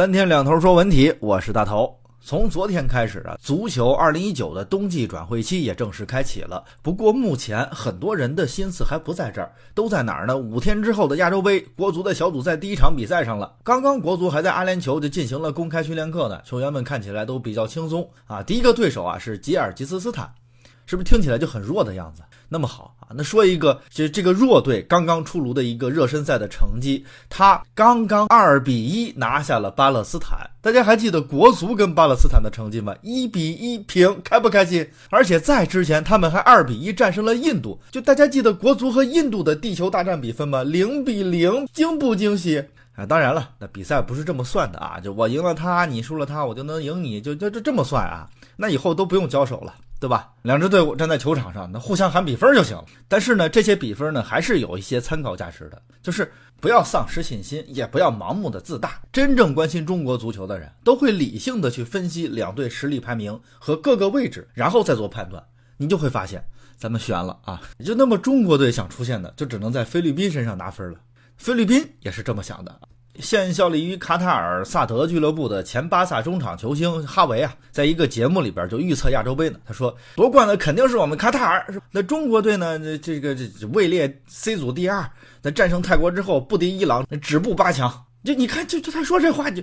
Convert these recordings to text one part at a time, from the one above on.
三天两头说文体，我是大头。从昨天开始啊，足球2019的冬季转会期也正式开启了。不过目前很多人的心思还不在这儿，都在哪儿呢？五天之后的亚洲杯，国足的小组赛第一场比赛上了。刚刚国足还在阿联酋就进行了公开训练课呢，球员们看起来都比较轻松啊。第一个对手啊是吉尔吉斯斯坦。是不是听起来就很弱的样子？那么好啊，那说一个，就这个弱队刚刚出炉的一个热身赛的成绩，他刚刚二比一拿下了巴勒斯坦。大家还记得国足跟巴勒斯坦的成绩吗？一比一平，开不开心？而且在之前他们还二比一战胜了印度。就大家记得国足和印度的地球大战比分吗？零比零，惊不惊喜？啊，当然了，那比赛不是这么算的啊，就我赢了他，你输了他，我就能赢你，就就就这么算啊？那以后都不用交手了。对吧？两支队伍站在球场上，那互相喊比分就行了。但是呢，这些比分呢，还是有一些参考价值的。就是不要丧失信心，也不要盲目的自大。真正关心中国足球的人，都会理性的去分析两队实力排名和各个位置，然后再做判断。你就会发现，咱们悬了啊！就那么中国队想出现的，就只能在菲律宾身上拿分了。菲律宾也是这么想的。现效力于卡塔尔萨德俱乐部的前巴萨中场球星哈维啊，在一个节目里边就预测亚洲杯呢。他说夺冠的肯定是我们卡塔尔，那中国队呢？这这个这位列 C 组第二，在战胜泰国之后不敌伊朗，止步八强。就你看，就就他说这话，就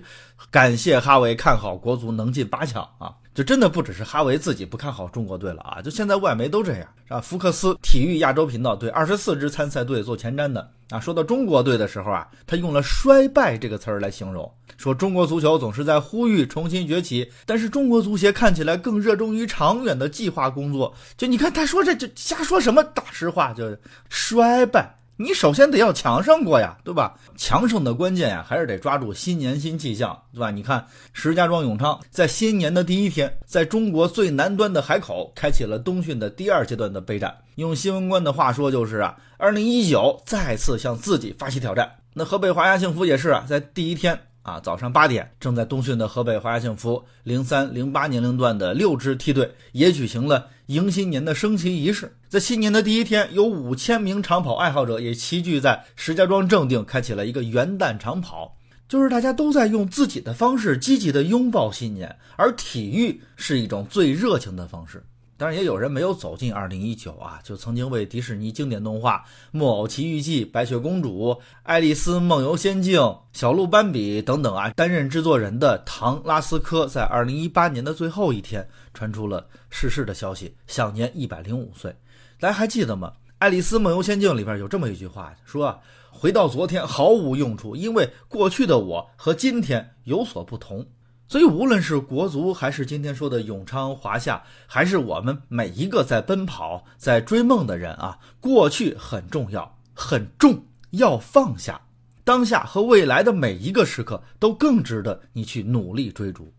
感谢哈维看好国足能进八强啊！就真的不只是哈维自己不看好中国队了啊！就现在外媒都这样，是吧？福克斯体育亚洲频道对二十四支参赛队做前瞻的啊，说到中国队的时候啊，他用了“衰败”这个词儿来形容，说中国足球总是在呼吁重新崛起，但是中国足协看起来更热衷于长远的计划工作。就你看他说这就瞎说什么大实话，就衰败。你首先得要强盛过呀，对吧？强盛的关键呀，还是得抓住新年新气象，对吧？你看石家庄永昌在新年的第一天，在中国最南端的海口开启了冬训的第二阶段的备战。用新闻官的话说，就是啊，二零一九再次向自己发起挑战。那河北华夏幸福也是啊，在第一天。啊，早上八点，正在冬训的河北华夏幸福零三零八年龄段的六支梯队也举行了迎新年的升旗仪式。在新年的第一天，有五千名长跑爱好者也齐聚在石家庄正定，开启了一个元旦长跑。就是大家都在用自己的方式积极的拥抱新年，而体育是一种最热情的方式。当然，也有人没有走进二零一九啊，就曾经为迪士尼经典动画《木偶奇遇记》《白雪公主》《爱丽丝梦游仙境》《小鹿斑比》等等啊担任制作人的唐拉斯科，在二零一八年的最后一天传出了逝世的消息，享年一百零五岁。大家还记得吗？《爱丽丝梦游仙境》里边有这么一句话，说：“回到昨天毫无用处，因为过去的我和今天有所不同。”所以，无论是国足，还是今天说的永昌华夏，还是我们每一个在奔跑、在追梦的人啊，过去很重要，很重要放下，当下和未来的每一个时刻都更值得你去努力追逐。